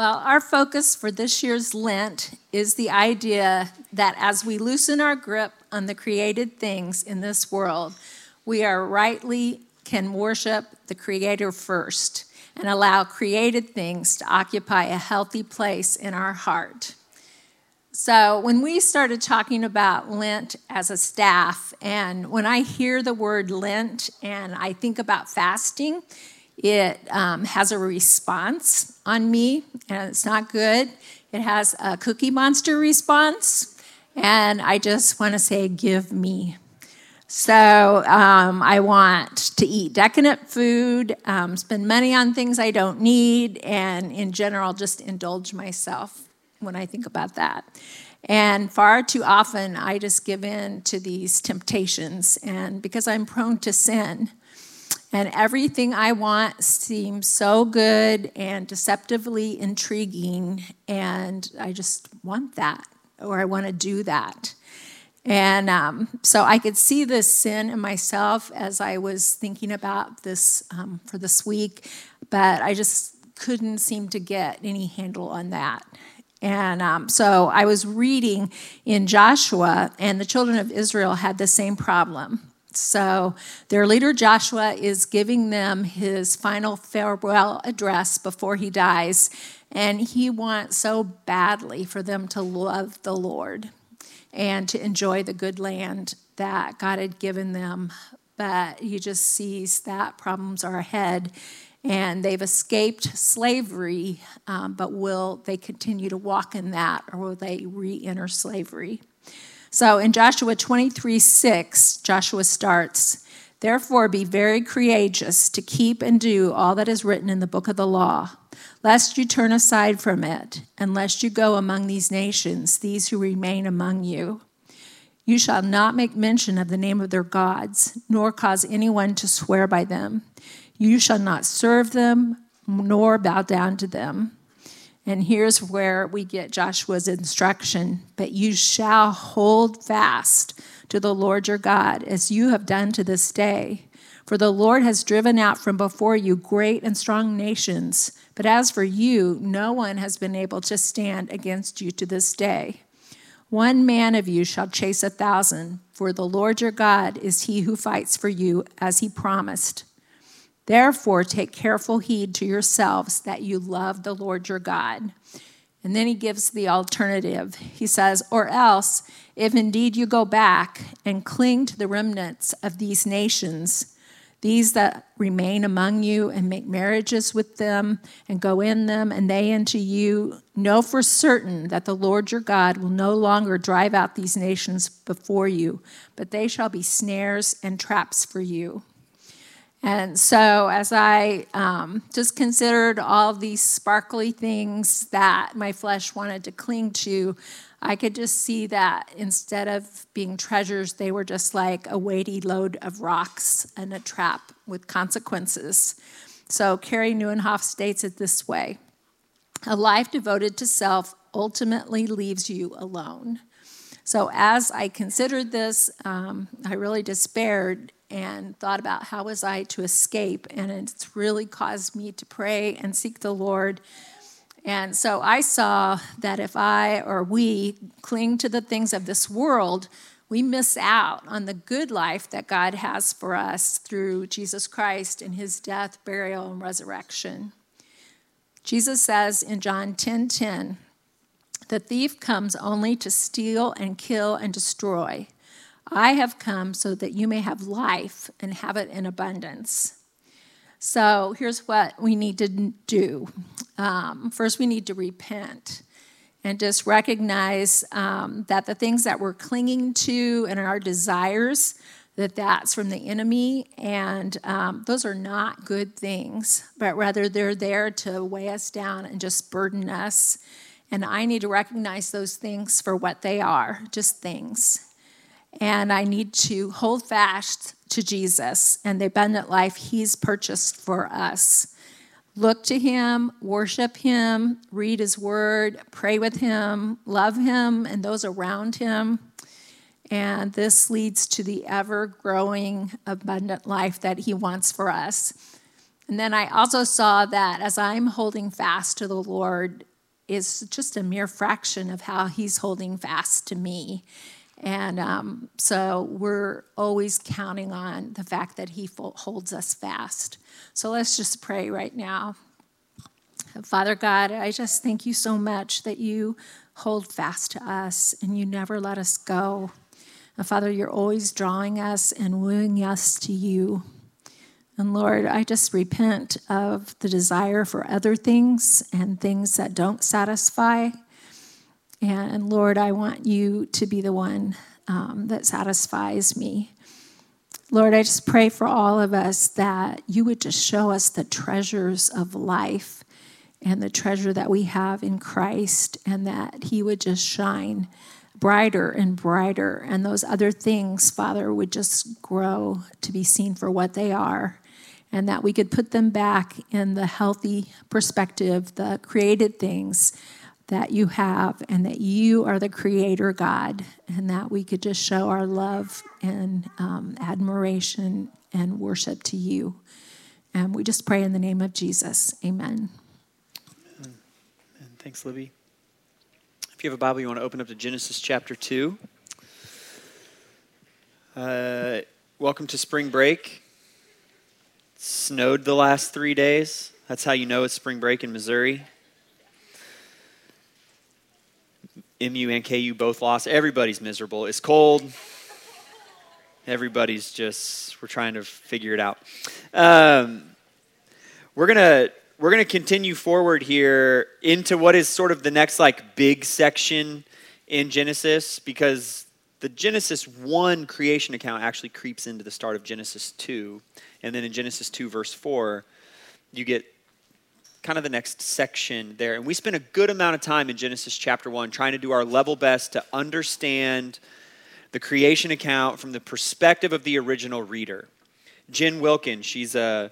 Well, our focus for this year's Lent is the idea that as we loosen our grip on the created things in this world, we are rightly can worship the Creator first and allow created things to occupy a healthy place in our heart. So, when we started talking about Lent as a staff, and when I hear the word Lent and I think about fasting, it um, has a response on me, and it's not good. It has a cookie monster response, and I just want to say, Give me. So um, I want to eat decadent food, um, spend money on things I don't need, and in general, just indulge myself when I think about that. And far too often, I just give in to these temptations. And because I'm prone to sin, and everything I want seems so good and deceptively intriguing, and I just want that, or I want to do that. And um, so I could see this sin in myself as I was thinking about this um, for this week, but I just couldn't seem to get any handle on that. And um, so I was reading in Joshua, and the children of Israel had the same problem. So their leader Joshua is giving them his final farewell address before he dies, and he wants so badly for them to love the Lord and to enjoy the good land that God had given them. But he just sees that problems are ahead and they've escaped slavery, um, but will they continue to walk in that or will they re enter slavery? So in Joshua 23 6, Joshua starts, Therefore be very courageous to keep and do all that is written in the book of the law lest you turn aside from it, and lest you go among these nations, these who remain among you. You shall not make mention of the name of their gods, nor cause anyone to swear by them. You shall not serve them, nor bow down to them. And here's where we get Joshua's instruction But you shall hold fast to the Lord your God, as you have done to this day. For the Lord has driven out from before you great and strong nations but as for you, no one has been able to stand against you to this day. One man of you shall chase a thousand, for the Lord your God is he who fights for you, as he promised. Therefore, take careful heed to yourselves that you love the Lord your God. And then he gives the alternative. He says, Or else, if indeed you go back and cling to the remnants of these nations, these that remain among you and make marriages with them and go in them, and they into you, know for certain that the Lord your God will no longer drive out these nations before you, but they shall be snares and traps for you. And so, as I um, just considered all these sparkly things that my flesh wanted to cling to, I could just see that instead of being treasures, they were just like a weighty load of rocks and a trap with consequences. So Carey Nieuwenhof states it this way A life devoted to self ultimately leaves you alone. So as I considered this, um, I really despaired and thought about how was I to escape, and it's really caused me to pray and seek the Lord and so I saw that if I or we cling to the things of this world, we miss out on the good life that God has for us through Jesus Christ and his death, burial, and resurrection. Jesus says in John 10:10, 10, 10, "The thief comes only to steal and kill and destroy. I have come so that you may have life and have it in abundance." So here's what we need to do. Um, first, we need to repent and just recognize um, that the things that we're clinging to and our desires that that's from the enemy and um, those are not good things but rather they're there to weigh us down and just burden us and i need to recognize those things for what they are just things and i need to hold fast to Jesus and the abundant life he's purchased for us. Look to him, worship him, read his word, pray with him, love him and those around him. And this leads to the ever growing abundant life that he wants for us. And then I also saw that as I'm holding fast to the Lord, is just a mere fraction of how He's holding fast to me. And um, so we're always counting on the fact that He holds us fast. So let's just pray right now. Father God, I just thank you so much that you hold fast to us and you never let us go. And Father, you're always drawing us and wooing us to you. And Lord, I just repent of the desire for other things and things that don't satisfy. And Lord, I want you to be the one um, that satisfies me. Lord, I just pray for all of us that you would just show us the treasures of life and the treasure that we have in Christ, and that He would just shine brighter and brighter, and those other things, Father, would just grow to be seen for what they are, and that we could put them back in the healthy perspective, the created things that you have, and that you are the creator God, and that we could just show our love and um, admiration and worship to you. And we just pray in the name of Jesus. Amen. Thanks, Libby. If you have a Bible, you want to open up to Genesis chapter 2. Uh, welcome to spring break. It snowed the last three days. That's how you know it's spring break in Missouri. MU and KU both lost. Everybody's miserable. It's cold. Everybody's just, we're trying to figure it out. Um, we're going to we're going to continue forward here into what is sort of the next like big section in Genesis because the Genesis 1 creation account actually creeps into the start of Genesis 2 and then in Genesis 2 verse 4 you get kind of the next section there. And we spent a good amount of time in Genesis chapter 1 trying to do our level best to understand the creation account from the perspective of the original reader. Jen Wilkin, she's a,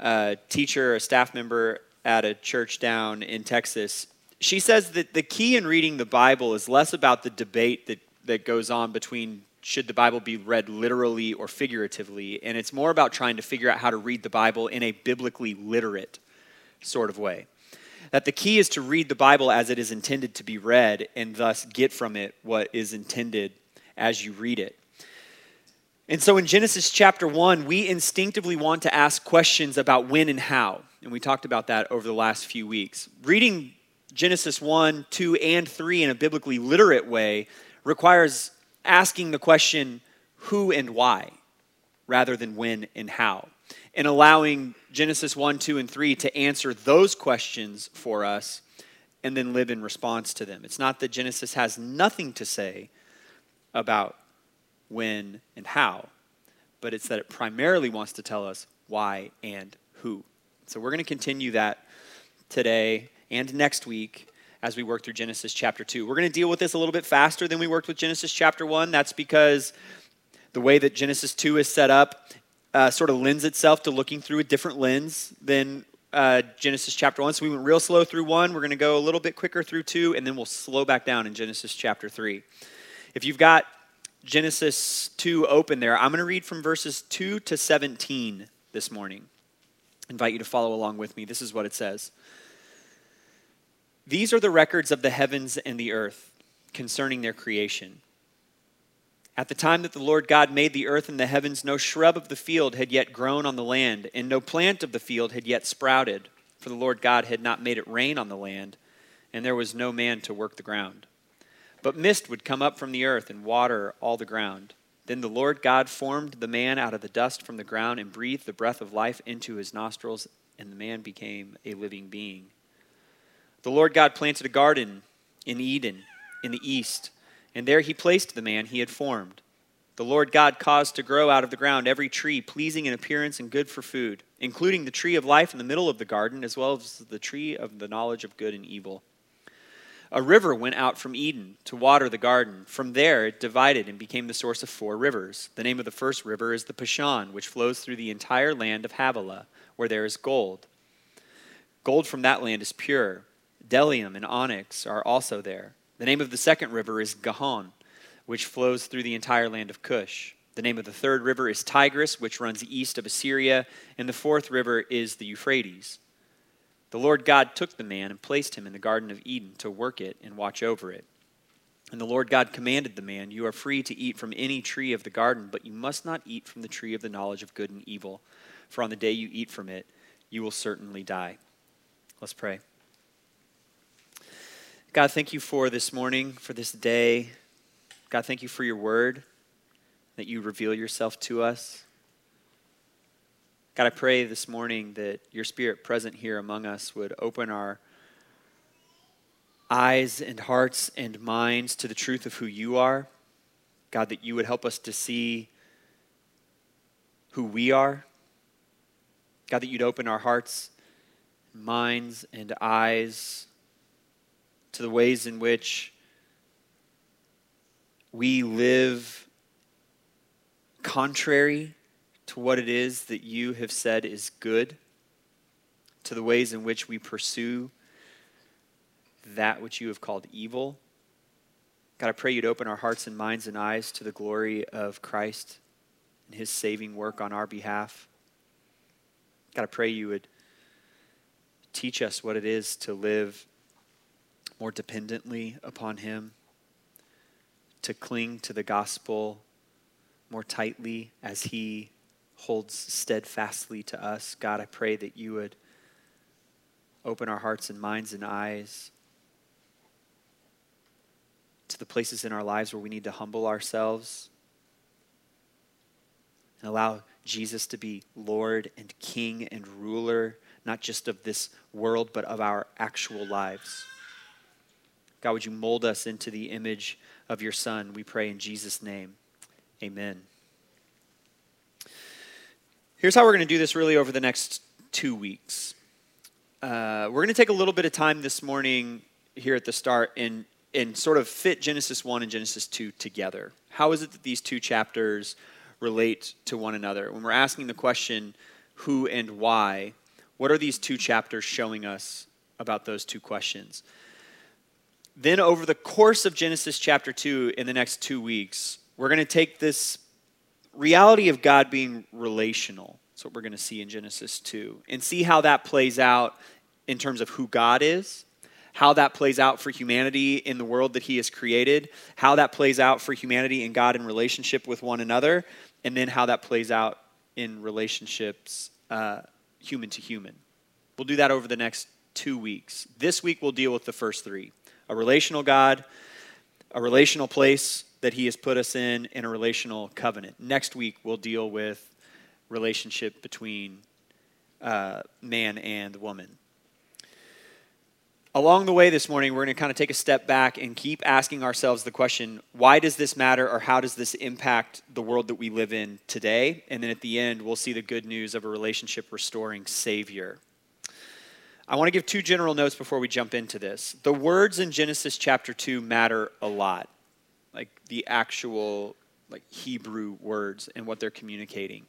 a teacher, a staff member at a church down in Texas. She says that the key in reading the Bible is less about the debate that, that goes on between should the Bible be read literally or figuratively, and it's more about trying to figure out how to read the Bible in a biblically literate sort of way. That the key is to read the Bible as it is intended to be read and thus get from it what is intended as you read it. And so in Genesis chapter 1, we instinctively want to ask questions about when and how. And we talked about that over the last few weeks. Reading Genesis 1, 2, and 3 in a biblically literate way requires asking the question who and why rather than when and how and allowing Genesis 1, 2, and 3 to answer those questions for us and then live in response to them. It's not that Genesis has nothing to say about when and how, but it's that it primarily wants to tell us why and who. So we're going to continue that today and next week as we work through Genesis chapter 2. We're going to deal with this a little bit faster than we worked with Genesis chapter 1. That's because the way that Genesis 2 is set up, uh, sort of lends itself to looking through a different lens than uh, Genesis chapter 1. So we went real slow through 1. We're going to go a little bit quicker through 2, and then we'll slow back down in Genesis chapter 3. If you've got Genesis 2 open there, I'm going to read from verses 2 to 17 this morning. I invite you to follow along with me. This is what it says These are the records of the heavens and the earth concerning their creation at the time that the Lord God made the earth and the heavens, no shrub of the field had yet grown on the land, and no plant of the field had yet sprouted, for the Lord God had not made it rain on the land, and there was no man to work the ground. But mist would come up from the earth and water all the ground. Then the Lord God formed the man out of the dust from the ground and breathed the breath of life into his nostrils, and the man became a living being. The Lord God planted a garden in Eden in the east and there he placed the man he had formed. The Lord God caused to grow out of the ground every tree pleasing in appearance and good for food, including the tree of life in the middle of the garden, as well as the tree of the knowledge of good and evil. A river went out from Eden to water the garden. From there it divided and became the source of four rivers. The name of the first river is the Pishon, which flows through the entire land of Havilah, where there is gold. Gold from that land is pure. Bdellium and onyx are also there. The name of the second river is Gihon, which flows through the entire land of Cush. The name of the third river is Tigris, which runs east of Assyria, and the fourth river is the Euphrates. The Lord God took the man and placed him in the Garden of Eden to work it and watch over it. And the Lord God commanded the man, You are free to eat from any tree of the garden, but you must not eat from the tree of the knowledge of good and evil, for on the day you eat from it, you will certainly die. Let's pray. God, thank you for this morning, for this day. God, thank you for your word, that you reveal yourself to us. God, I pray this morning that your spirit present here among us would open our eyes and hearts and minds to the truth of who you are. God, that you would help us to see who we are. God, that you'd open our hearts, minds, and eyes to the ways in which we live contrary to what it is that you have said is good, to the ways in which we pursue that which you have called evil. God, I pray you'd open our hearts and minds and eyes to the glory of Christ and his saving work on our behalf. God, I pray you would teach us what it is to live more dependently upon him, to cling to the gospel more tightly as he holds steadfastly to us. God, I pray that you would open our hearts and minds and eyes to the places in our lives where we need to humble ourselves and allow Jesus to be Lord and King and ruler, not just of this world, but of our actual lives. God, would you mold us into the image of your Son? We pray in Jesus' name. Amen. Here's how we're going to do this really over the next two weeks. Uh, we're going to take a little bit of time this morning here at the start and, and sort of fit Genesis 1 and Genesis 2 together. How is it that these two chapters relate to one another? When we're asking the question, who and why, what are these two chapters showing us about those two questions? Then, over the course of Genesis chapter 2 in the next two weeks, we're going to take this reality of God being relational. That's what we're going to see in Genesis 2. And see how that plays out in terms of who God is, how that plays out for humanity in the world that He has created, how that plays out for humanity and God in relationship with one another, and then how that plays out in relationships uh, human to human. We'll do that over the next two weeks. This week, we'll deal with the first three a relational God, a relational place that He has put us in, and a relational covenant. Next week, we'll deal with relationship between uh, man and woman. Along the way this morning, we're going to kind of take a step back and keep asking ourselves the question why does this matter, or how does this impact the world that we live in today? And then at the end, we'll see the good news of a relationship restoring Savior. I want to give two general notes before we jump into this. The words in Genesis chapter 2 matter a lot, like the actual like Hebrew words and what they're communicating.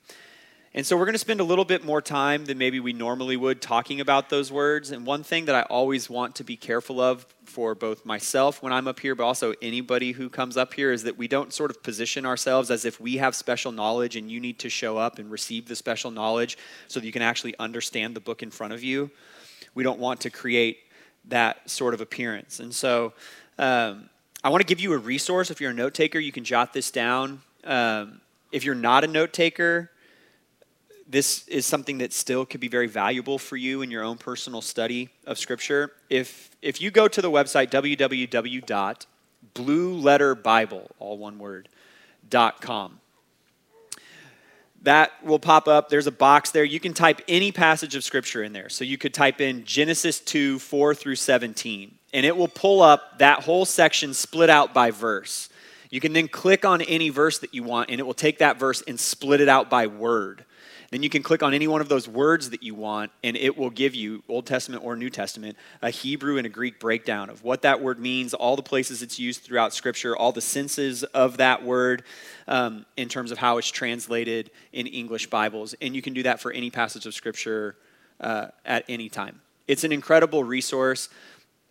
And so we're going to spend a little bit more time than maybe we normally would talking about those words. And one thing that I always want to be careful of for both myself when I'm up here, but also anybody who comes up here, is that we don't sort of position ourselves as if we have special knowledge and you need to show up and receive the special knowledge so that you can actually understand the book in front of you. We don't want to create that sort of appearance. And so um, I want to give you a resource. If you're a note taker, you can jot this down. Um, if you're not a note taker, this is something that still could be very valuable for you in your own personal study of Scripture. If, if you go to the website www.blueletterbible, all one word, dot com, that will pop up. There's a box there. You can type any passage of Scripture in there. So you could type in Genesis 2, 4 through 17, and it will pull up that whole section split out by verse. You can then click on any verse that you want, and it will take that verse and split it out by word. Then you can click on any one of those words that you want, and it will give you, Old Testament or New Testament, a Hebrew and a Greek breakdown of what that word means, all the places it's used throughout Scripture, all the senses of that word um, in terms of how it's translated in English Bibles. And you can do that for any passage of Scripture uh, at any time. It's an incredible resource.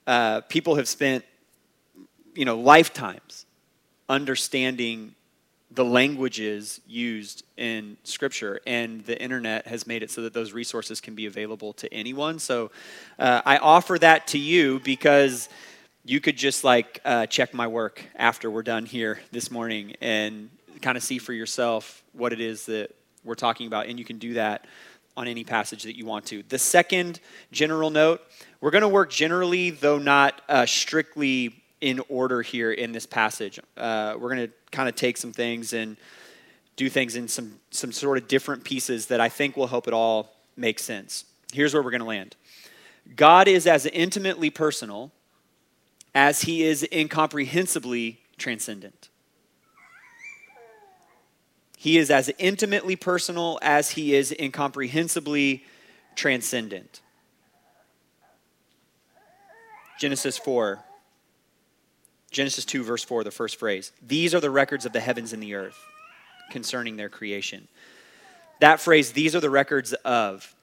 Uh, people have spent, you know, lifetimes understanding the languages used in Scripture, and the internet has made it so that those resources can be available to anyone. So uh, I offer that to you because you could just like uh, check my work after we're done here this morning and kind of see for yourself what it is that we're talking about, and you can do that on any passage that you want to. The second general note we're going to work generally, though not uh, strictly in order here in this passage. Uh, we're going to kind of take some things and do things in some, some sort of different pieces that I think will help it all make sense. Here's where we're going to land God is as intimately personal as he is incomprehensibly transcendent. He is as intimately personal as he is incomprehensibly transcendent. Genesis 4. Genesis 2, verse 4, the first phrase. These are the records of the heavens and the earth concerning their creation. That phrase, these are the records of,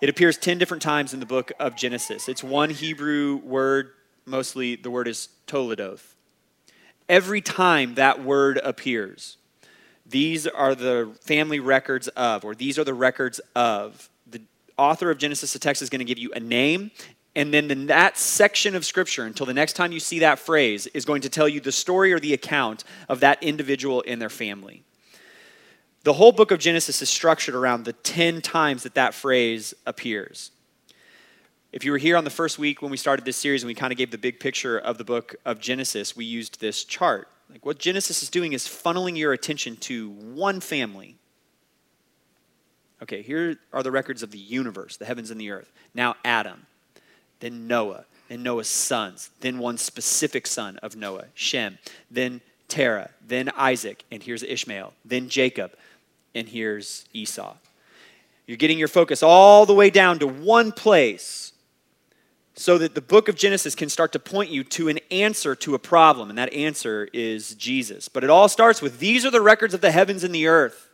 it appears 10 different times in the book of Genesis. It's one Hebrew word, mostly the word is toledoth. Every time that word appears, these are the family records of, or these are the records of. The author of Genesis, the text, is going to give you a name, and then the, that section of Scripture, until the next time you see that phrase, is going to tell you the story or the account of that individual and their family. The whole book of Genesis is structured around the 10 times that that phrase appears. If you were here on the first week when we started this series and we kind of gave the big picture of the book of Genesis, we used this chart. Like what Genesis is doing is funneling your attention to one family. Okay, here are the records of the universe, the heavens and the earth. Now, Adam, then Noah, then Noah's sons, then one specific son of Noah, Shem, then Terah, then Isaac, and here's Ishmael, then Jacob, and here's Esau. You're getting your focus all the way down to one place so that the book of Genesis can start to point you to an answer to a problem, and that answer is Jesus. But it all starts with these are the records of the heavens and the earth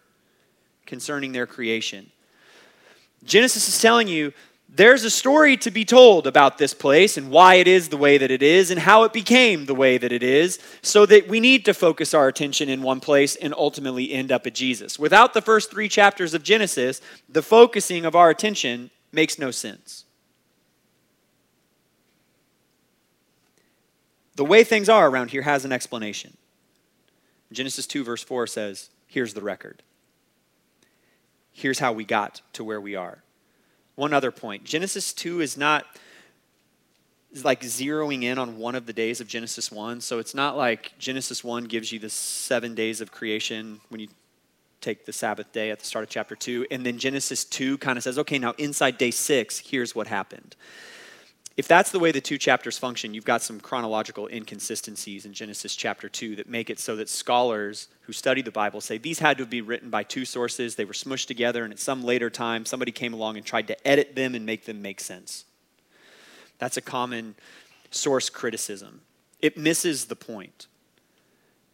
concerning their creation. Genesis is telling you there's a story to be told about this place and why it is the way that it is and how it became the way that it is, so that we need to focus our attention in one place and ultimately end up at Jesus. Without the first three chapters of Genesis, the focusing of our attention makes no sense. The way things are around here has an explanation. Genesis 2, verse 4 says, Here's the record. Here's how we got to where we are. One other point Genesis 2 is not like zeroing in on one of the days of Genesis 1. So it's not like Genesis 1 gives you the seven days of creation when you take the Sabbath day at the start of chapter 2. And then Genesis 2 kind of says, okay, now inside day 6, here's what happened if that's the way the two chapters function, you've got some chronological inconsistencies in Genesis chapter 2 that make it so that scholars who study the Bible say these had to be written by two sources. They were smushed together, and at some later time, somebody came along and tried to edit them and make them make sense. That's a common source criticism. It misses the point.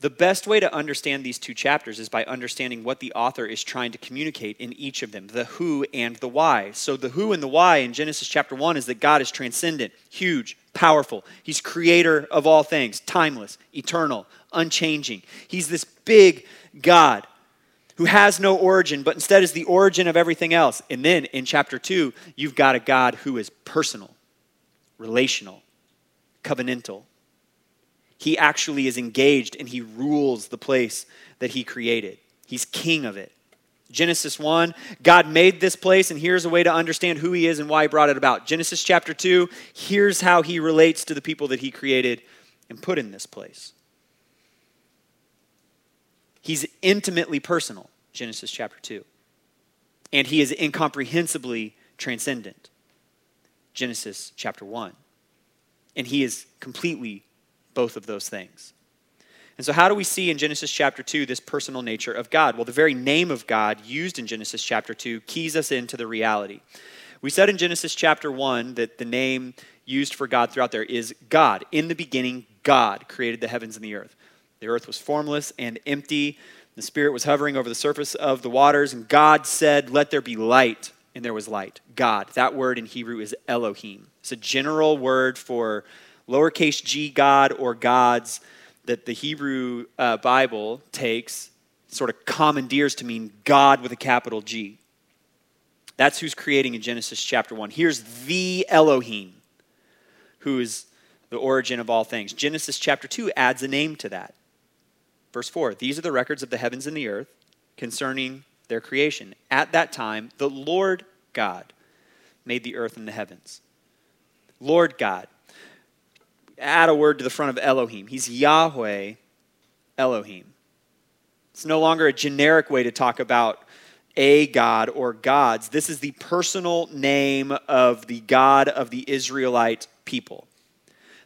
The best way to understand these two chapters is by understanding what the author is trying to communicate in each of them the who and the why. So, the who and the why in Genesis chapter 1 is that God is transcendent, huge, powerful. He's creator of all things, timeless, eternal, unchanging. He's this big God who has no origin, but instead is the origin of everything else. And then in chapter 2, you've got a God who is personal, relational, covenantal he actually is engaged and he rules the place that he created. He's king of it. Genesis 1, God made this place, and here's a way to understand who he is and why he brought it about. Genesis chapter 2, here's how he relates to the people that he created and put in this place. He's intimately personal, Genesis chapter 2. And he is incomprehensibly transcendent, Genesis chapter 1. And he is completely both of those things. And so, how do we see in Genesis chapter 2 this personal nature of God? Well, the very name of God used in Genesis chapter 2 keys us into the reality. We said in Genesis chapter 1 that the name used for God throughout there is God. In the beginning, God created the heavens and the earth. The earth was formless and empty. The Spirit was hovering over the surface of the waters, and God said, Let there be light. And there was light. God. That word in Hebrew is Elohim. It's a general word for lowercase g God or gods that the Hebrew uh, Bible takes sort of commandeers to mean God with a capital G. That's who's creating in Genesis chapter 1. Here's the Elohim, who is the origin of all things. Genesis chapter 2 adds a name to that. Verse 4 These are the records of the heavens and the earth concerning their creation. At that time, the Lord God made the earth and the heavens. Lord God. Add a word to the front of Elohim. He's Yahweh Elohim. It's no longer a generic way to talk about a God or gods. This is the personal name of the God of the Israelite people.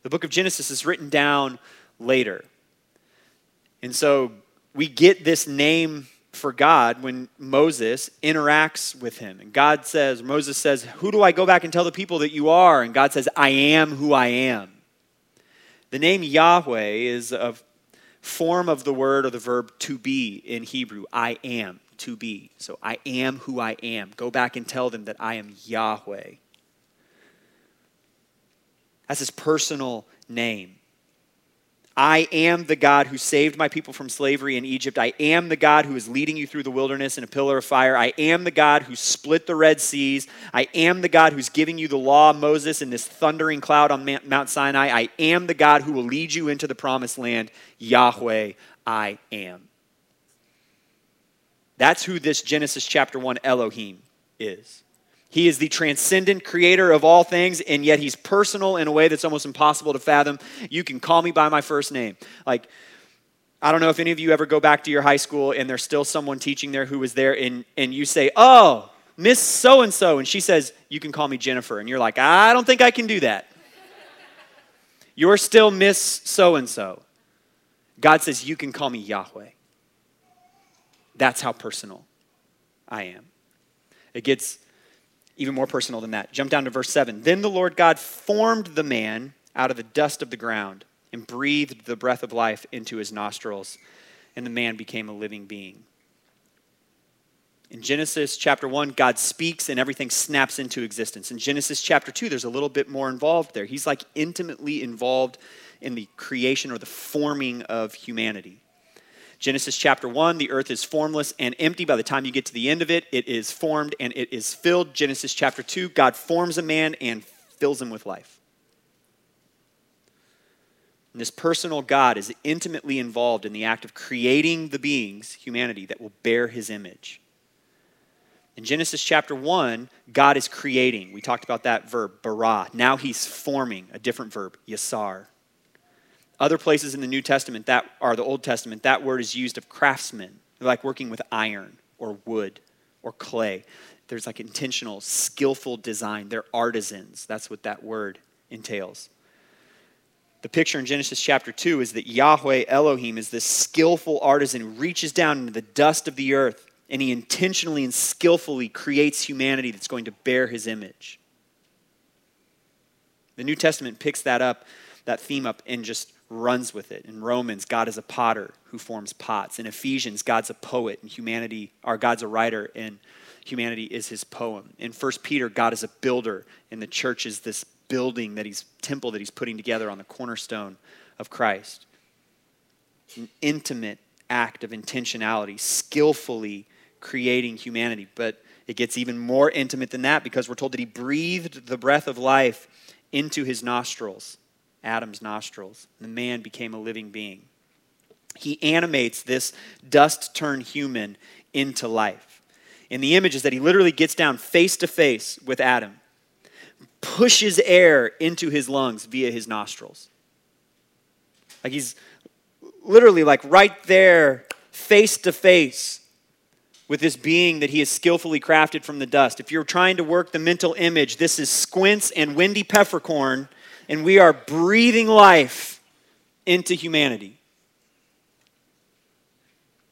The book of Genesis is written down later. And so we get this name for God when Moses interacts with him. And God says, Moses says, Who do I go back and tell the people that you are? And God says, I am who I am. The name Yahweh is a form of the word or the verb to be in Hebrew. I am, to be. So I am who I am. Go back and tell them that I am Yahweh. That's his personal name. I am the God who saved my people from slavery in Egypt. I am the God who is leading you through the wilderness in a pillar of fire. I am the God who split the Red Seas. I am the God who's giving you the law, Moses, in this thundering cloud on Mount Sinai. I am the God who will lead you into the promised land. Yahweh, I am. That's who this Genesis chapter 1 Elohim is. He is the transcendent creator of all things, and yet he's personal in a way that's almost impossible to fathom. You can call me by my first name. Like, I don't know if any of you ever go back to your high school and there's still someone teaching there who was there, and, and you say, Oh, Miss So and so, and she says, You can call me Jennifer. And you're like, I don't think I can do that. You're still Miss So and so. God says, You can call me Yahweh. That's how personal I am. It gets even more personal than that. Jump down to verse 7. Then the Lord God formed the man out of the dust of the ground and breathed the breath of life into his nostrils, and the man became a living being. In Genesis chapter 1, God speaks and everything snaps into existence. In Genesis chapter 2, there's a little bit more involved there. He's like intimately involved in the creation or the forming of humanity. Genesis chapter 1, the earth is formless and empty. By the time you get to the end of it, it is formed and it is filled. Genesis chapter 2, God forms a man and fills him with life. And this personal God is intimately involved in the act of creating the beings, humanity, that will bear his image. In Genesis chapter 1, God is creating. We talked about that verb, bara. Now he's forming a different verb, yasar. Other places in the New Testament that are the Old Testament, that word is used of craftsmen. Like working with iron or wood or clay. There's like intentional, skillful design. They're artisans. That's what that word entails. The picture in Genesis chapter 2 is that Yahweh Elohim is this skillful artisan who reaches down into the dust of the earth and he intentionally and skillfully creates humanity that's going to bear his image. The New Testament picks that up, that theme up, and just runs with it. In Romans, God is a potter who forms pots. In Ephesians, God's a poet and humanity, or God's a writer and humanity is his poem. In 1 Peter, God is a builder and the church is this building that he's temple that he's putting together on the cornerstone of Christ. An intimate act of intentionality, skillfully creating humanity. But it gets even more intimate than that because we're told that he breathed the breath of life into his nostrils. Adam's nostrils. The man became a living being. He animates this dust turned human into life. In the image is that he literally gets down face to face with Adam, pushes air into his lungs via his nostrils. Like he's literally like right there, face to face with this being that he has skillfully crafted from the dust. If you're trying to work the mental image, this is Squints and Wendy Peppercorn and we are breathing life into humanity.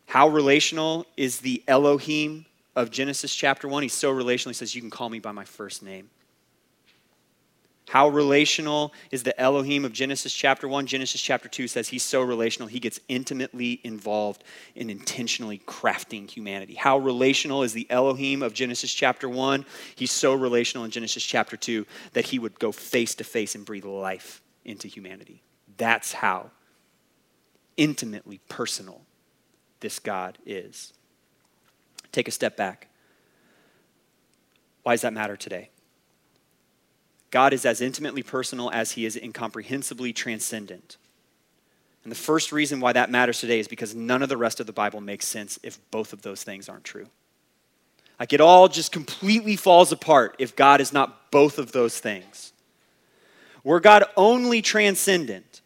How relational is the Elohim of Genesis chapter 1? He's so relational, he says, You can call me by my first name. How relational is the Elohim of Genesis chapter 1? Genesis chapter 2 says he's so relational, he gets intimately involved in intentionally crafting humanity. How relational is the Elohim of Genesis chapter 1? He's so relational in Genesis chapter 2 that he would go face to face and breathe life into humanity. That's how intimately personal this God is. Take a step back. Why does that matter today? God is as intimately personal as he is incomprehensibly transcendent. And the first reason why that matters today is because none of the rest of the Bible makes sense if both of those things aren't true. Like it all just completely falls apart if God is not both of those things. Were God only transcendent,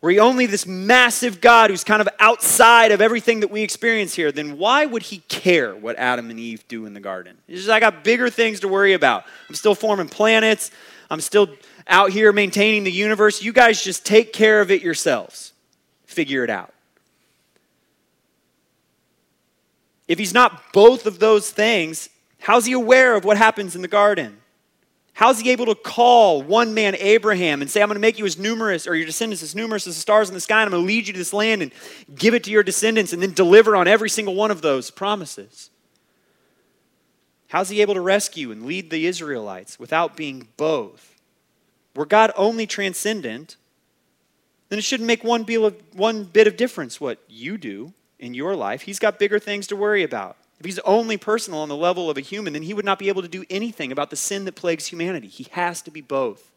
were he only this massive God who's kind of outside of everything that we experience here, then why would he care what Adam and Eve do in the garden? He's just, I got bigger things to worry about. I'm still forming planets, I'm still out here maintaining the universe. You guys just take care of it yourselves, figure it out. If he's not both of those things, how's he aware of what happens in the garden? How's he able to call one man, Abraham, and say, I'm going to make you as numerous, or your descendants as numerous as the stars in the sky, and I'm going to lead you to this land and give it to your descendants, and then deliver on every single one of those promises? How's he able to rescue and lead the Israelites without being both? Were God only transcendent, then it shouldn't make one, bit of difference what you do in your life. He's got bigger things to worry about. If he's only personal on the level of a human, then he would not be able to do anything about the sin that plagues humanity. He has to be both.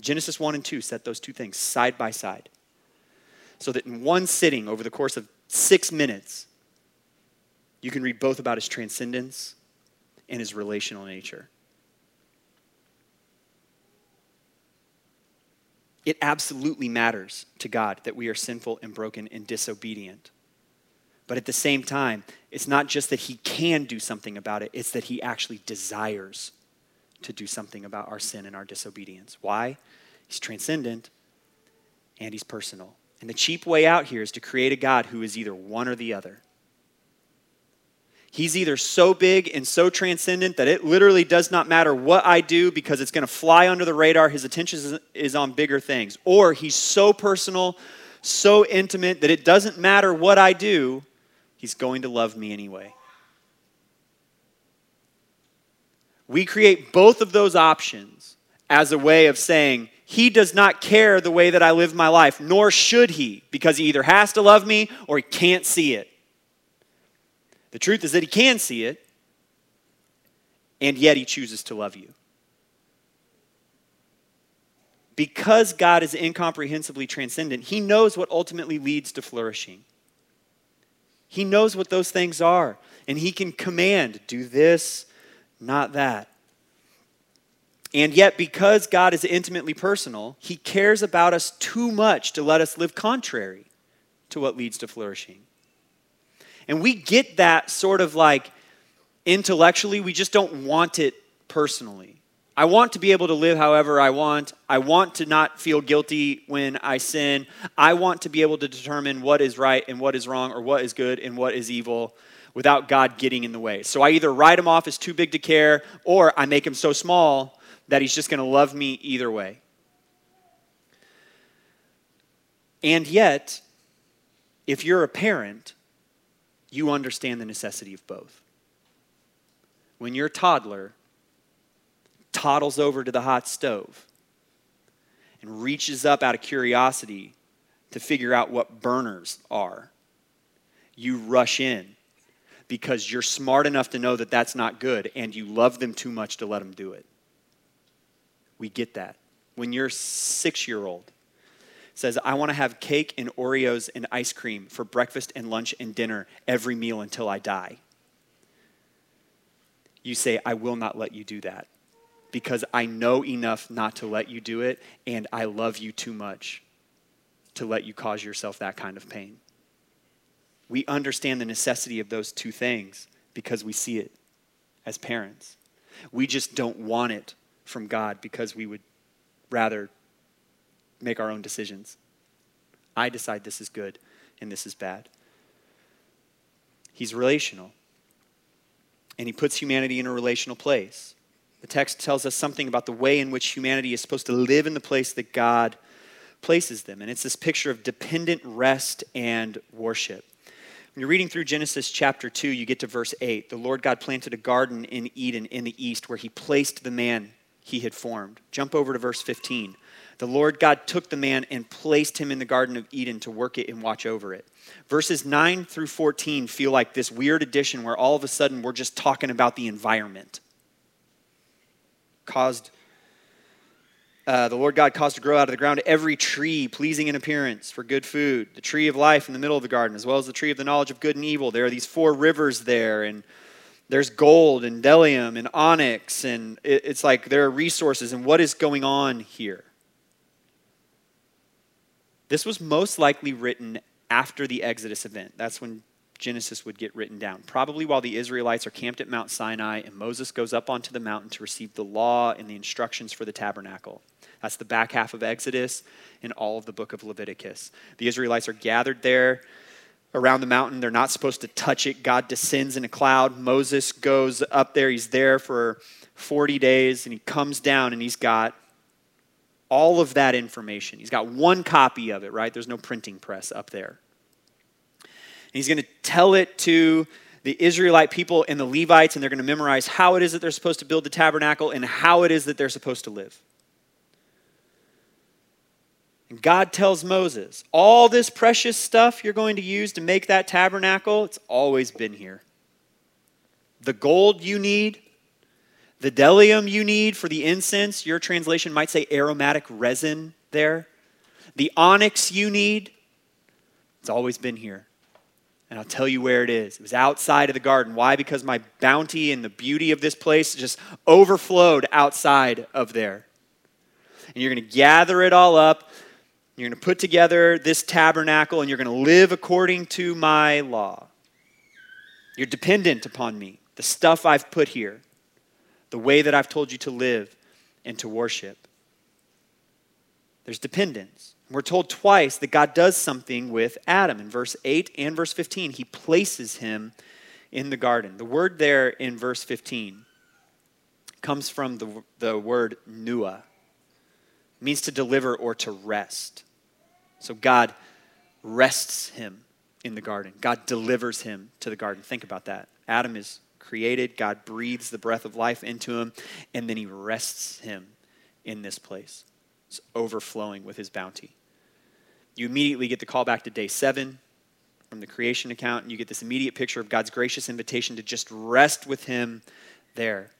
Genesis 1 and 2 set those two things side by side. So that in one sitting, over the course of six minutes, you can read both about his transcendence and his relational nature. It absolutely matters to God that we are sinful and broken and disobedient. But at the same time, it's not just that He can do something about it, it's that He actually desires to do something about our sin and our disobedience. Why? He's transcendent and He's personal. And the cheap way out here is to create a God who is either one or the other. He's either so big and so transcendent that it literally does not matter what I do because it's going to fly under the radar. His attention is on bigger things. Or he's so personal, so intimate that it doesn't matter what I do, he's going to love me anyway. We create both of those options as a way of saying, he does not care the way that I live my life, nor should he, because he either has to love me or he can't see it. The truth is that he can see it, and yet he chooses to love you. Because God is incomprehensibly transcendent, he knows what ultimately leads to flourishing. He knows what those things are, and he can command do this, not that. And yet, because God is intimately personal, he cares about us too much to let us live contrary to what leads to flourishing. And we get that sort of like intellectually, we just don't want it personally. I want to be able to live however I want. I want to not feel guilty when I sin. I want to be able to determine what is right and what is wrong, or what is good and what is evil without God getting in the way. So I either write him off as too big to care, or I make him so small that he's just going to love me either way. And yet, if you're a parent, you understand the necessity of both. When your toddler toddles over to the hot stove and reaches up out of curiosity to figure out what burners are, you rush in because you're smart enough to know that that's not good and you love them too much to let them do it. We get that. When you're six year old says, I want to have cake and Oreos and ice cream for breakfast and lunch and dinner every meal until I die. You say, I will not let you do that because I know enough not to let you do it, and I love you too much to let you cause yourself that kind of pain. We understand the necessity of those two things because we see it as parents. We just don't want it from God because we would rather make our own decisions. I decide this is good and this is bad. He's relational. And he puts humanity in a relational place. The text tells us something about the way in which humanity is supposed to live in the place that God places them. And it's this picture of dependent rest and worship. When you're reading through Genesis chapter 2, you get to verse 8. The Lord God planted a garden in Eden in the east where he placed the man he had formed. Jump over to verse 15. The Lord God took the man and placed him in the Garden of Eden to work it and watch over it. Verses 9 through 14 feel like this weird addition where all of a sudden we're just talking about the environment. Caused, uh, the Lord God caused to grow out of the ground every tree pleasing in appearance for good food, the tree of life in the middle of the garden, as well as the tree of the knowledge of good and evil. There are these four rivers there, and there's gold and bdellium and onyx, and it's like there are resources. And what is going on here? This was most likely written after the Exodus event. That's when Genesis would get written down. Probably while the Israelites are camped at Mount Sinai and Moses goes up onto the mountain to receive the law and the instructions for the tabernacle. That's the back half of Exodus and all of the book of Leviticus. The Israelites are gathered there around the mountain. They're not supposed to touch it. God descends in a cloud. Moses goes up there. He's there for 40 days and he comes down and he's got all of that information. He's got one copy of it, right? There's no printing press up there. He's going to tell it to the Israelite people and the Levites, and they're going to memorize how it is that they're supposed to build the tabernacle and how it is that they're supposed to live. And God tells Moses, all this precious stuff you're going to use to make that tabernacle, it's always been here. The gold you need, the bdellium you need for the incense, your translation might say aromatic resin there. The onyx you need, it's always been here. And I'll tell you where it is. It was outside of the garden. Why? Because my bounty and the beauty of this place just overflowed outside of there. And you're going to gather it all up. You're going to put together this tabernacle and you're going to live according to my law. You're dependent upon me, the stuff I've put here the way that I've told you to live and to worship. There's dependence. We're told twice that God does something with Adam. In verse 8 and verse 15, he places him in the garden. The word there in verse 15 comes from the, the word nuah. It means to deliver or to rest. So God rests him in the garden. God delivers him to the garden. Think about that. Adam is created. God breathes the breath of life into him, and then he rests him in this place. It's overflowing with his bounty. You immediately get the call back to day seven from the creation account, and you get this immediate picture of God's gracious invitation to just rest with him there.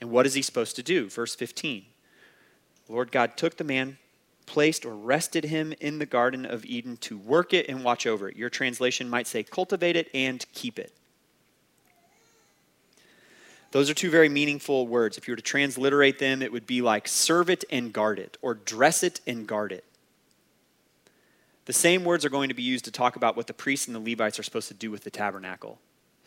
And what is he supposed to do? Verse 15 Lord God took the man, placed or rested him in the Garden of Eden to work it and watch over it. Your translation might say cultivate it and keep it. Those are two very meaningful words. If you were to transliterate them, it would be like serve it and guard it, or dress it and guard it. The same words are going to be used to talk about what the priests and the Levites are supposed to do with the tabernacle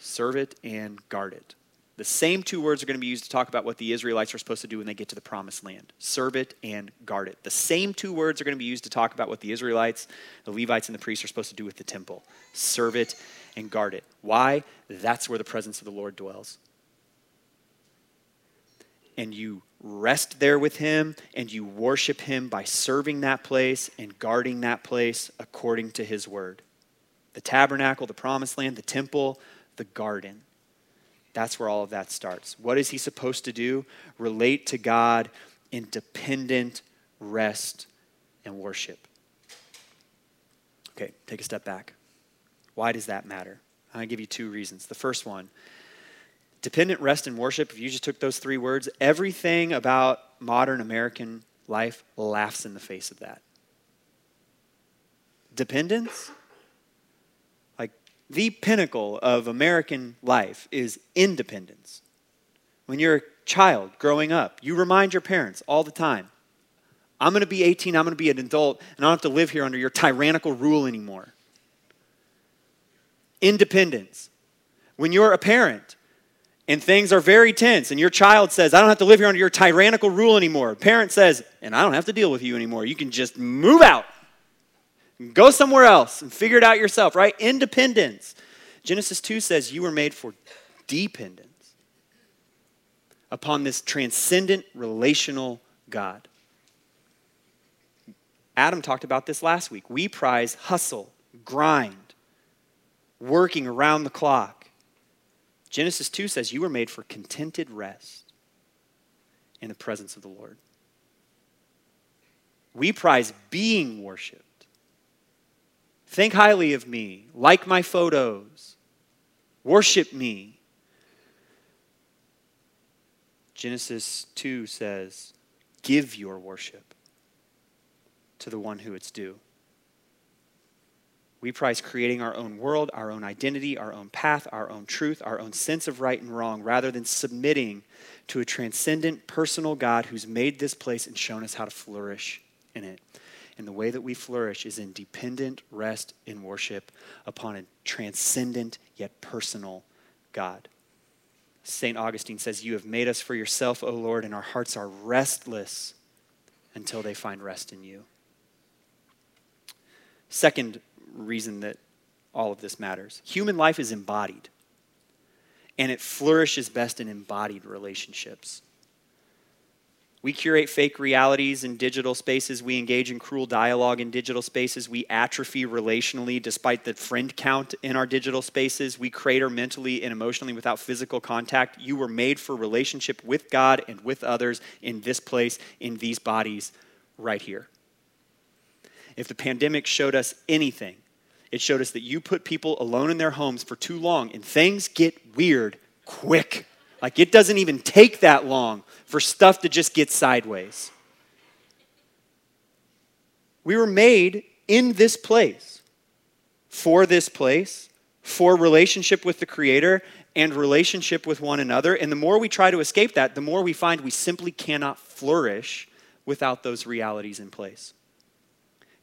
serve it and guard it. The same two words are going to be used to talk about what the Israelites are supposed to do when they get to the promised land serve it and guard it. The same two words are going to be used to talk about what the Israelites, the Levites, and the priests are supposed to do with the temple serve it and guard it. Why? That's where the presence of the Lord dwells and you rest there with him and you worship him by serving that place and guarding that place according to his word. The tabernacle, the promised land, the temple, the garden. That's where all of that starts. What is he supposed to do? Relate to God in dependent rest and worship. Okay, take a step back. Why does that matter? To give you two reasons. The first one Dependent rest and worship, if you just took those three words, everything about modern American life laughs in the face of that. Dependence? Like the pinnacle of American life is independence. When you're a child growing up, you remind your parents all the time I'm going to be 18, I'm going to be an adult, and I don't have to live here under your tyrannical rule anymore. Independence. When you're a parent, and things are very tense, and your child says, I don't have to live here under your tyrannical rule anymore. Parent says, and I don't have to deal with you anymore. You can just move out, go somewhere else, and figure it out yourself, right? Independence. Genesis 2 says you were made for dependence upon this transcendent relational God. Adam talked about this last week. We prize hustle, grind, working around the clock Genesis 2 says you were made for contented rest. in the presence of the Lord. We prize being worshiped. Think highly of me, like my photos, worship me. Genesis 2 says, Give your worship to the one who it's due. We prize creating our own world, our own identity, our own path, our own truth, our own sense of right and wrong, rather than submitting to a transcendent, personal God who's made this place and shown us how to flourish in it. And the way that we flourish is in dependent rest in worship upon a transcendent yet personal God. St. Augustine says, You have made us for yourself, O Lord, and our hearts are restless until they find rest in you. Second reason that all of this matters human life is embodied, and it flourishes best in embodied relationships. We curate fake realities in digital spaces. We engage in cruel dialogue in digital spaces. We atrophy relationally despite the friend count in our digital spaces. We crater mentally and emotionally without physical contact. You were made for relationship with God and with others in this place, in these bodies, right here. If the pandemic showed us anything, it showed us that you put people alone in their homes for too long and things get weird quick. Like it doesn't even take that long for stuff to just get sideways. We were made in this place, for this place, for relationship with the Creator and relationship with one another. And the more we try to escape that, the more we find we simply cannot flourish without those realities in place.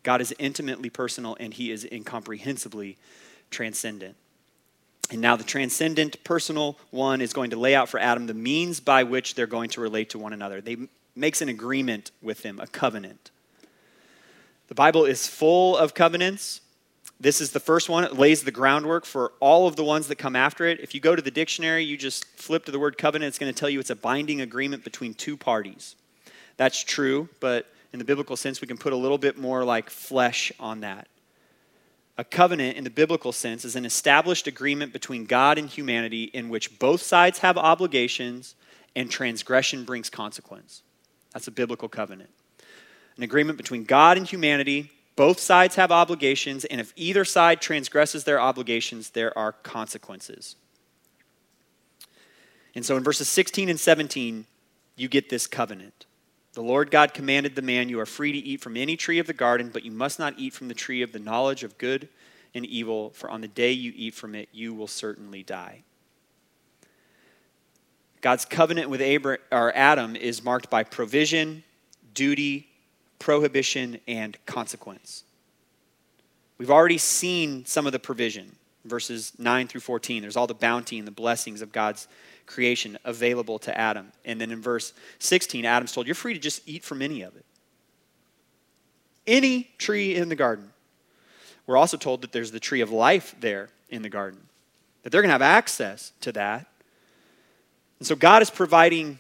God is intimately personal and He is incomprehensibly transcendent. And now the transcendent, personal one is going to lay out for Adam the means by which they're going to relate to one another. They makes an agreement with them, a covenant. The Bible is full of covenants. This is the first one. It lays the groundwork for all of the ones that come after it. If you go to the dictionary, you just flip to the word covenant, it's going to tell you it's a binding agreement between two parties. That's true, but in the biblical sense, we can put a little bit more like flesh on that. A covenant, in the biblical sense, is an established agreement between God and humanity in which both sides have obligations and transgression brings consequence. That's a biblical covenant. An agreement between God and humanity, both sides have obligations, and if either side transgresses their obligations, there are consequences. And so in verses 16 and 17, you get this covenant. The Lord God commanded the man, You are free to eat from any tree of the garden, but you must not eat from the tree of the knowledge of good and evil, for on the day you eat from it, you will certainly die. God's covenant with Abraham, or Adam is marked by provision, duty, prohibition, and consequence. We've already seen some of the provision, verses 9 through 14. There's all the bounty and the blessings of God's creation available to Adam. And then in verse 16, Adam's told, You're free to just eat from any of it. Any tree in the garden. We're also told that there's the tree of life there in the garden, that they're going to have access to that. And so God is providing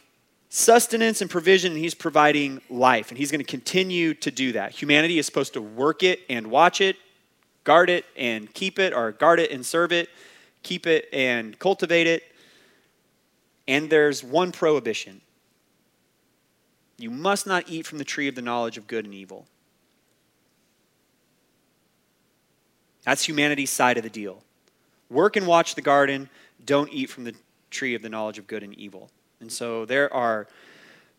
sustenance and provision, and He's providing life, and He's going to continue to do that. Humanity is supposed to work it and watch it, guard it and keep it, or guard it and serve it, keep it and cultivate it. And there's one prohibition you must not eat from the tree of the knowledge of good and evil. That's humanity's side of the deal. Work and watch the garden, don't eat from the tree of the knowledge of good and evil. And so there are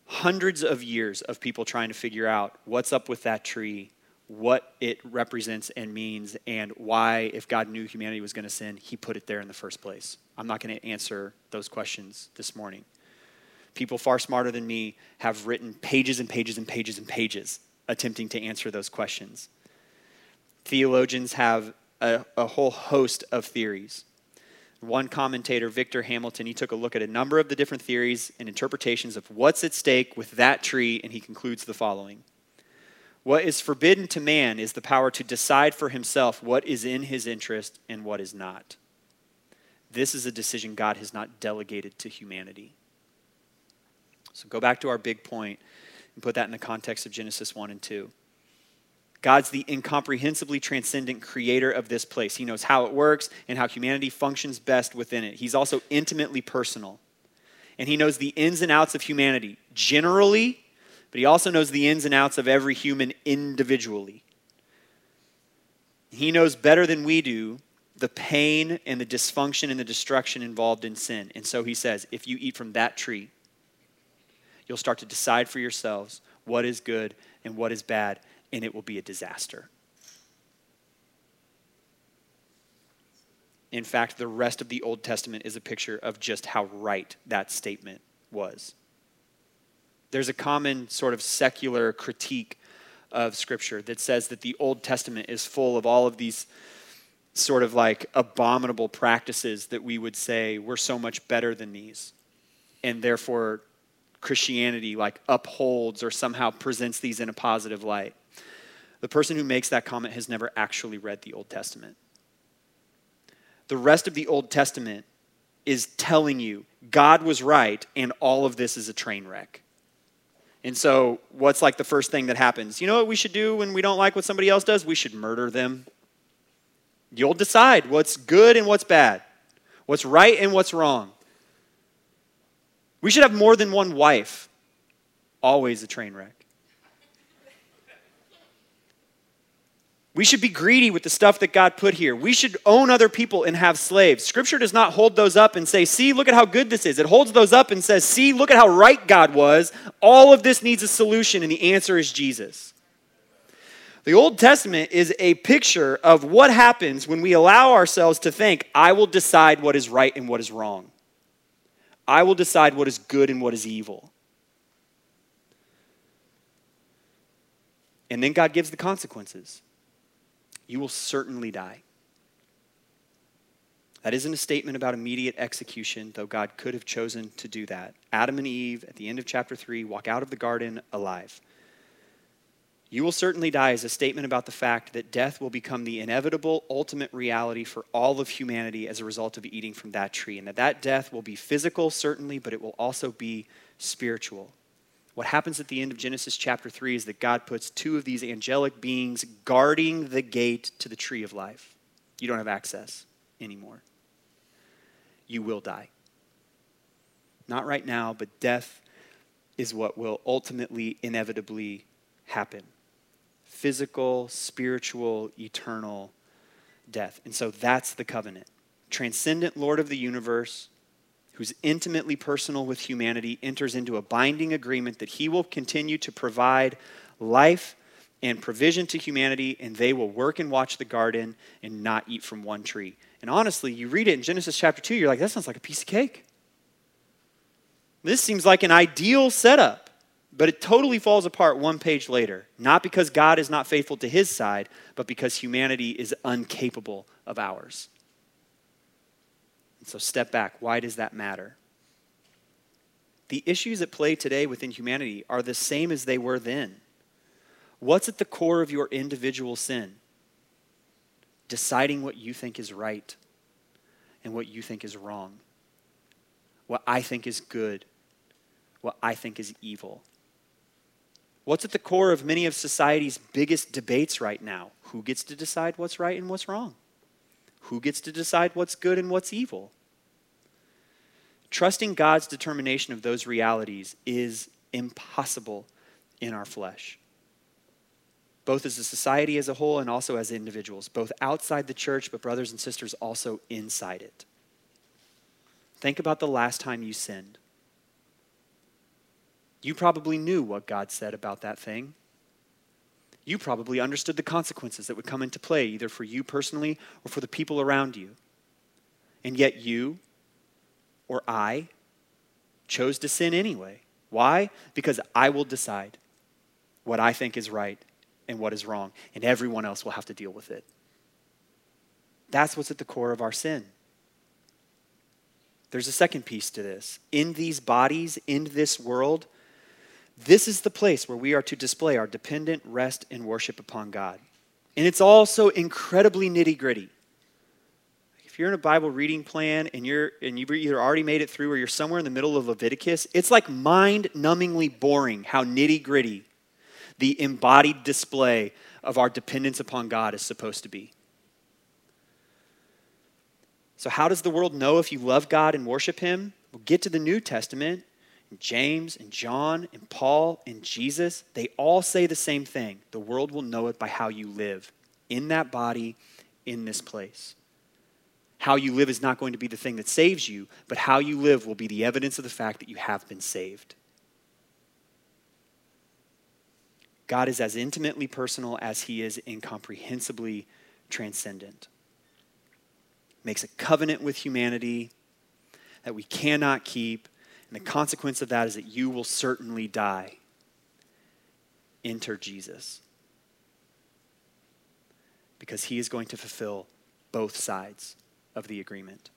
hundreds of years of people trying to figure out what's up with that tree, what it represents and means, and why, if God knew humanity was going to sin, he put it there in the first place. I'm not going to answer those questions this morning. People far smarter than me have written pages and pages and pages and pages attempting to answer those questions. Theologians have a, a whole host of theories. One commentator, Victor Hamilton, he took a look at a number of the different theories and interpretations of what's at stake with that tree, and he concludes the following What is forbidden to man is the power to decide for himself what is in his interest and what is not. This is a decision God has not delegated to humanity. So go back to our big point and put that in the context of Genesis 1 and 2. God's the incomprehensibly transcendent creator of this place. He knows how it works and how humanity functions best within it. He's also intimately personal. and he knows the ins and outs of humanity generally, but he also knows the ins and outs of every human individually. He knows better than we do the pain and the dysfunction and the destruction involved in sin. And so he says, if you eat from that tree, you'll start to decide for yourselves what is good and what is bad, and it will be a disaster. In fact, the rest of the Old Testament is a picture of just how right that statement was. There's a common sort of secular critique of Scripture that says that the Old Testament is full of all of these sort of like abominable practices that we would say we're so much better than these. And therefore, Christianity like upholds or somehow presents these in a positive light. The person who makes that comment has never actually read the Old Testament. The rest of the Old Testament is telling you God was right and all of this is a train wreck. And so, what's like the first thing that happens? You know what we should do when we don't like what somebody else does? We should murder them. You'll decide what's good and what's bad, what's right and what's wrong. We should have more than one wife. Always a train wreck. We should be greedy with the stuff that God put here. We should own other people and have slaves. Scripture does not hold those up and say, see, look at how good this is. It holds those up and says, see, look at how right God was. All of this needs a solution, and the answer is Jesus. The Old Testament is a picture of what happens when we allow ourselves to think, I will decide what is right and what is wrong. I will decide what is good and what is evil. And then God gives the consequences you will certainly die. That isn't a statement about immediate execution, though God could have chosen to do that. Adam and Eve, at the end of chapter 3, walk out of the garden alive. You will certainly die is a statement about the fact that death will become the inevitable, ultimate reality for all of humanity as a result of eating from that tree. And that that death will be physical, certainly, but it will also be spiritual. What happens at the end of Genesis chapter 3 is that God puts two of these angelic beings guarding the gate to the tree of life. You don't have access anymore. You will die. Not right now, but death is what will ultimately, inevitably happen physical, spiritual, eternal death. And so that's the covenant. Transcendent Lord of the universe, who's intimately personal with humanity, enters into a binding agreement that he will continue to provide life and provision to humanity, and they will work and watch the garden and not eat from one tree. And honestly, you read it in Genesis chapter 2, you're like, that sounds like a piece of cake. This seems like an ideal setup, but it totally falls apart one page later. Not because God is not faithful to his side, but because humanity is incapable of ours. So step back. Why does that matter? The issues at play today within humanity are the same as they were then. What's at the core of your individual sin? Deciding what you think is right and what you think is wrong. What I think is good, what I think is evil. What's at the core of many of society's biggest debates right now? Who gets to decide what's right and what's wrong? Who gets to decide what's good and what's evil? Trusting God's determination of those realities is impossible in our flesh, both as a society as a whole and also as individuals, both outside the church, but brothers and sisters also inside it. Think about the last time you sinned. You probably knew what God said about that thing. You probably understood the consequences that would come into play, either for you personally or for the people around you. And yet, you, or I chose to sin anyway. Why? Because I will decide what I think is right and what is wrong, and everyone else will have to deal with it. That's what's at the core of our sin. There's a second piece to this. In these bodies, in this world, this is the place where we are to display our dependent rest and worship upon God. And it's also incredibly nitty gritty if you're in a Bible reading plan and you're and you've either already made it through or you're somewhere in the middle of Leviticus, it's like mind-numbingly boring how nitty-gritty the embodied display of our dependence upon God is supposed to be. So, how does the world know if you love God and worship Him? We'll get to the New Testament, and James and John and Paul and Jesus, they all say the same thing. The world will know it by how you live in that body, in this place. How you live is not going to be the thing that saves you, but how you live will be the evidence of the fact that you have been saved. God is as intimately personal as he is incomprehensibly transcendent. Makes a covenant with humanity that we cannot keep, and the consequence of that is that you will certainly die. Enter Jesus. Because he is going to fulfill both sides of the agreement.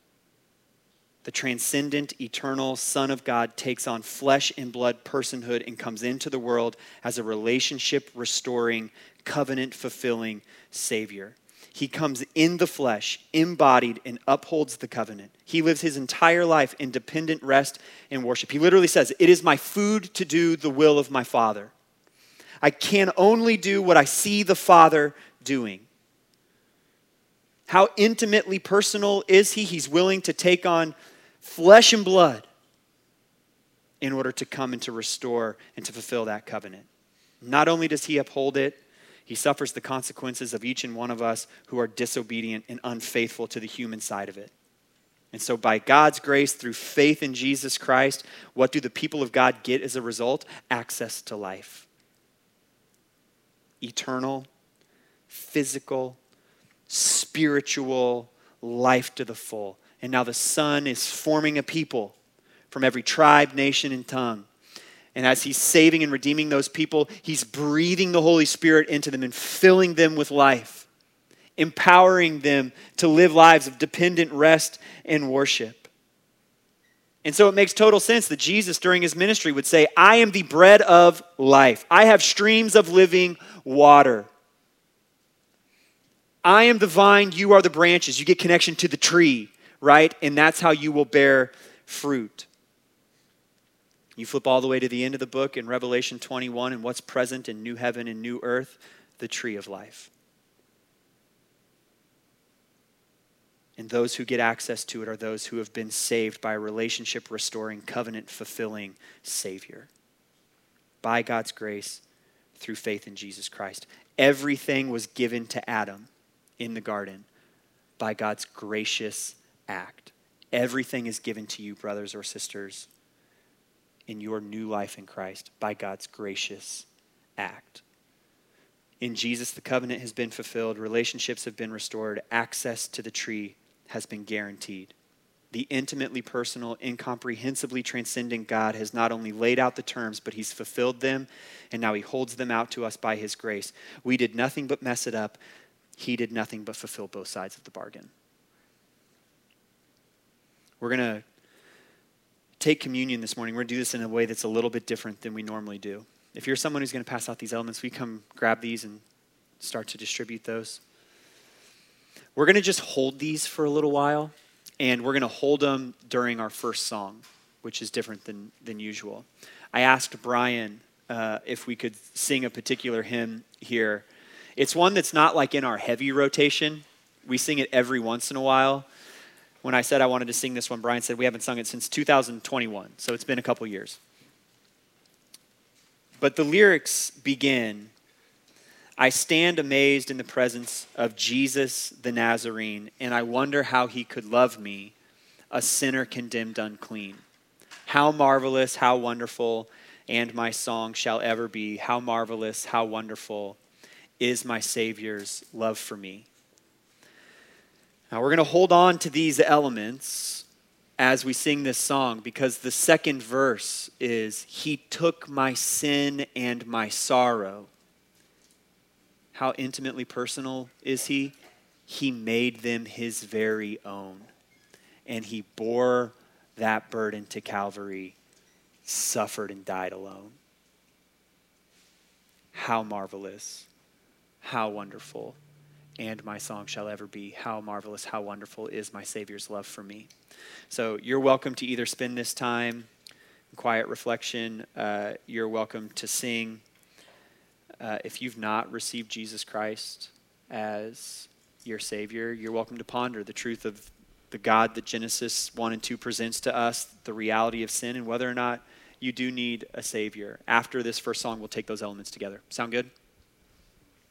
The transcendent, eternal Son of God takes on flesh and blood personhood and comes into the world as a relationship restoring, covenant fulfilling Savior. He comes in the flesh, embodied, and upholds the covenant. He lives his entire life in dependent rest and worship. He literally says, It is my food to do the will of my Father. I can only do what I see the Father doing. How intimately personal is he? He's willing to take on flesh and blood in order to come and to restore and to fulfill that covenant. Not only does he uphold it, he suffers the consequences of each and one of us who are disobedient and unfaithful to the human side of it. And so, by God's grace, through faith in Jesus Christ, what do the people of God get as a result? Access to life. Eternal, physical, spiritual life to the full. And now the Son is forming a people from every tribe, nation, and tongue. And as he's saving and redeeming those people, he's breathing the Holy Spirit into them and filling them with life, empowering them to live lives of dependent rest and worship. And so it makes total sense that Jesus, during his ministry, would say, I am the bread of life. I have streams of living water. I am the vine, you are the branches. You get connection to the tree, right? And that's how you will bear fruit. You flip all the way to the end of the book in Revelation 21, and what's present in new heaven and new earth? The tree of life. And those who get access to it are those who have been saved by a relationship restoring, covenant fulfilling Savior. By God's grace, through faith in Jesus Christ. Everything was given to Adam in the garden by God's gracious act. Everything is given to you, brothers or sisters, in your new life in Christ by God's gracious act. In Jesus, the covenant has been fulfilled, relationships have been restored, access to the tree has been guaranteed. The intimately personal, incomprehensibly transcendent God has not only laid out the terms, but He's fulfilled them, and now He holds them out to us by His grace. We did nothing but mess it up he did nothing but fulfill both sides of the bargain. We're going to take communion this morning. We're going to do this in a way that's a little bit different than we normally do. If you're someone who's going to pass out these elements, we come grab these and start to distribute those. We're going to just hold these for a little while, and we're going to hold them during our first song, which is different than, than usual. I asked Brian uh, if we could sing a particular hymn here it's one that's not like in our heavy rotation. We sing it every once in a while. When I said I wanted to sing this one, Brian said we haven't sung it since 2021, so it's been a couple years. But the lyrics begin I stand amazed in the presence of Jesus the Nazarene, and I wonder how he could love me, a sinner condemned unclean. How marvelous, how wonderful, and my song shall ever be. How marvelous, how wonderful is my Savior's love for me. Now, we're going to hold on to these elements as we sing this song because the second verse is He took my sin and my sorrow. How intimately personal is He? He made them His very own. And He bore that burden to Calvary, suffered and died alone. How marvelous how wonderful, and my song shall ever be. How marvelous, how wonderful is my Savior's love for me. So you're welcome to either spend this time in quiet reflection, uh, you're welcome to sing. Uh, if you've not received Jesus Christ as your Savior, you're welcome to ponder the truth of the God that Genesis 1 and 2 presents to us, the reality of sin, and whether or not you do need a Savior. After this first song, we'll take those elements together. Sound good?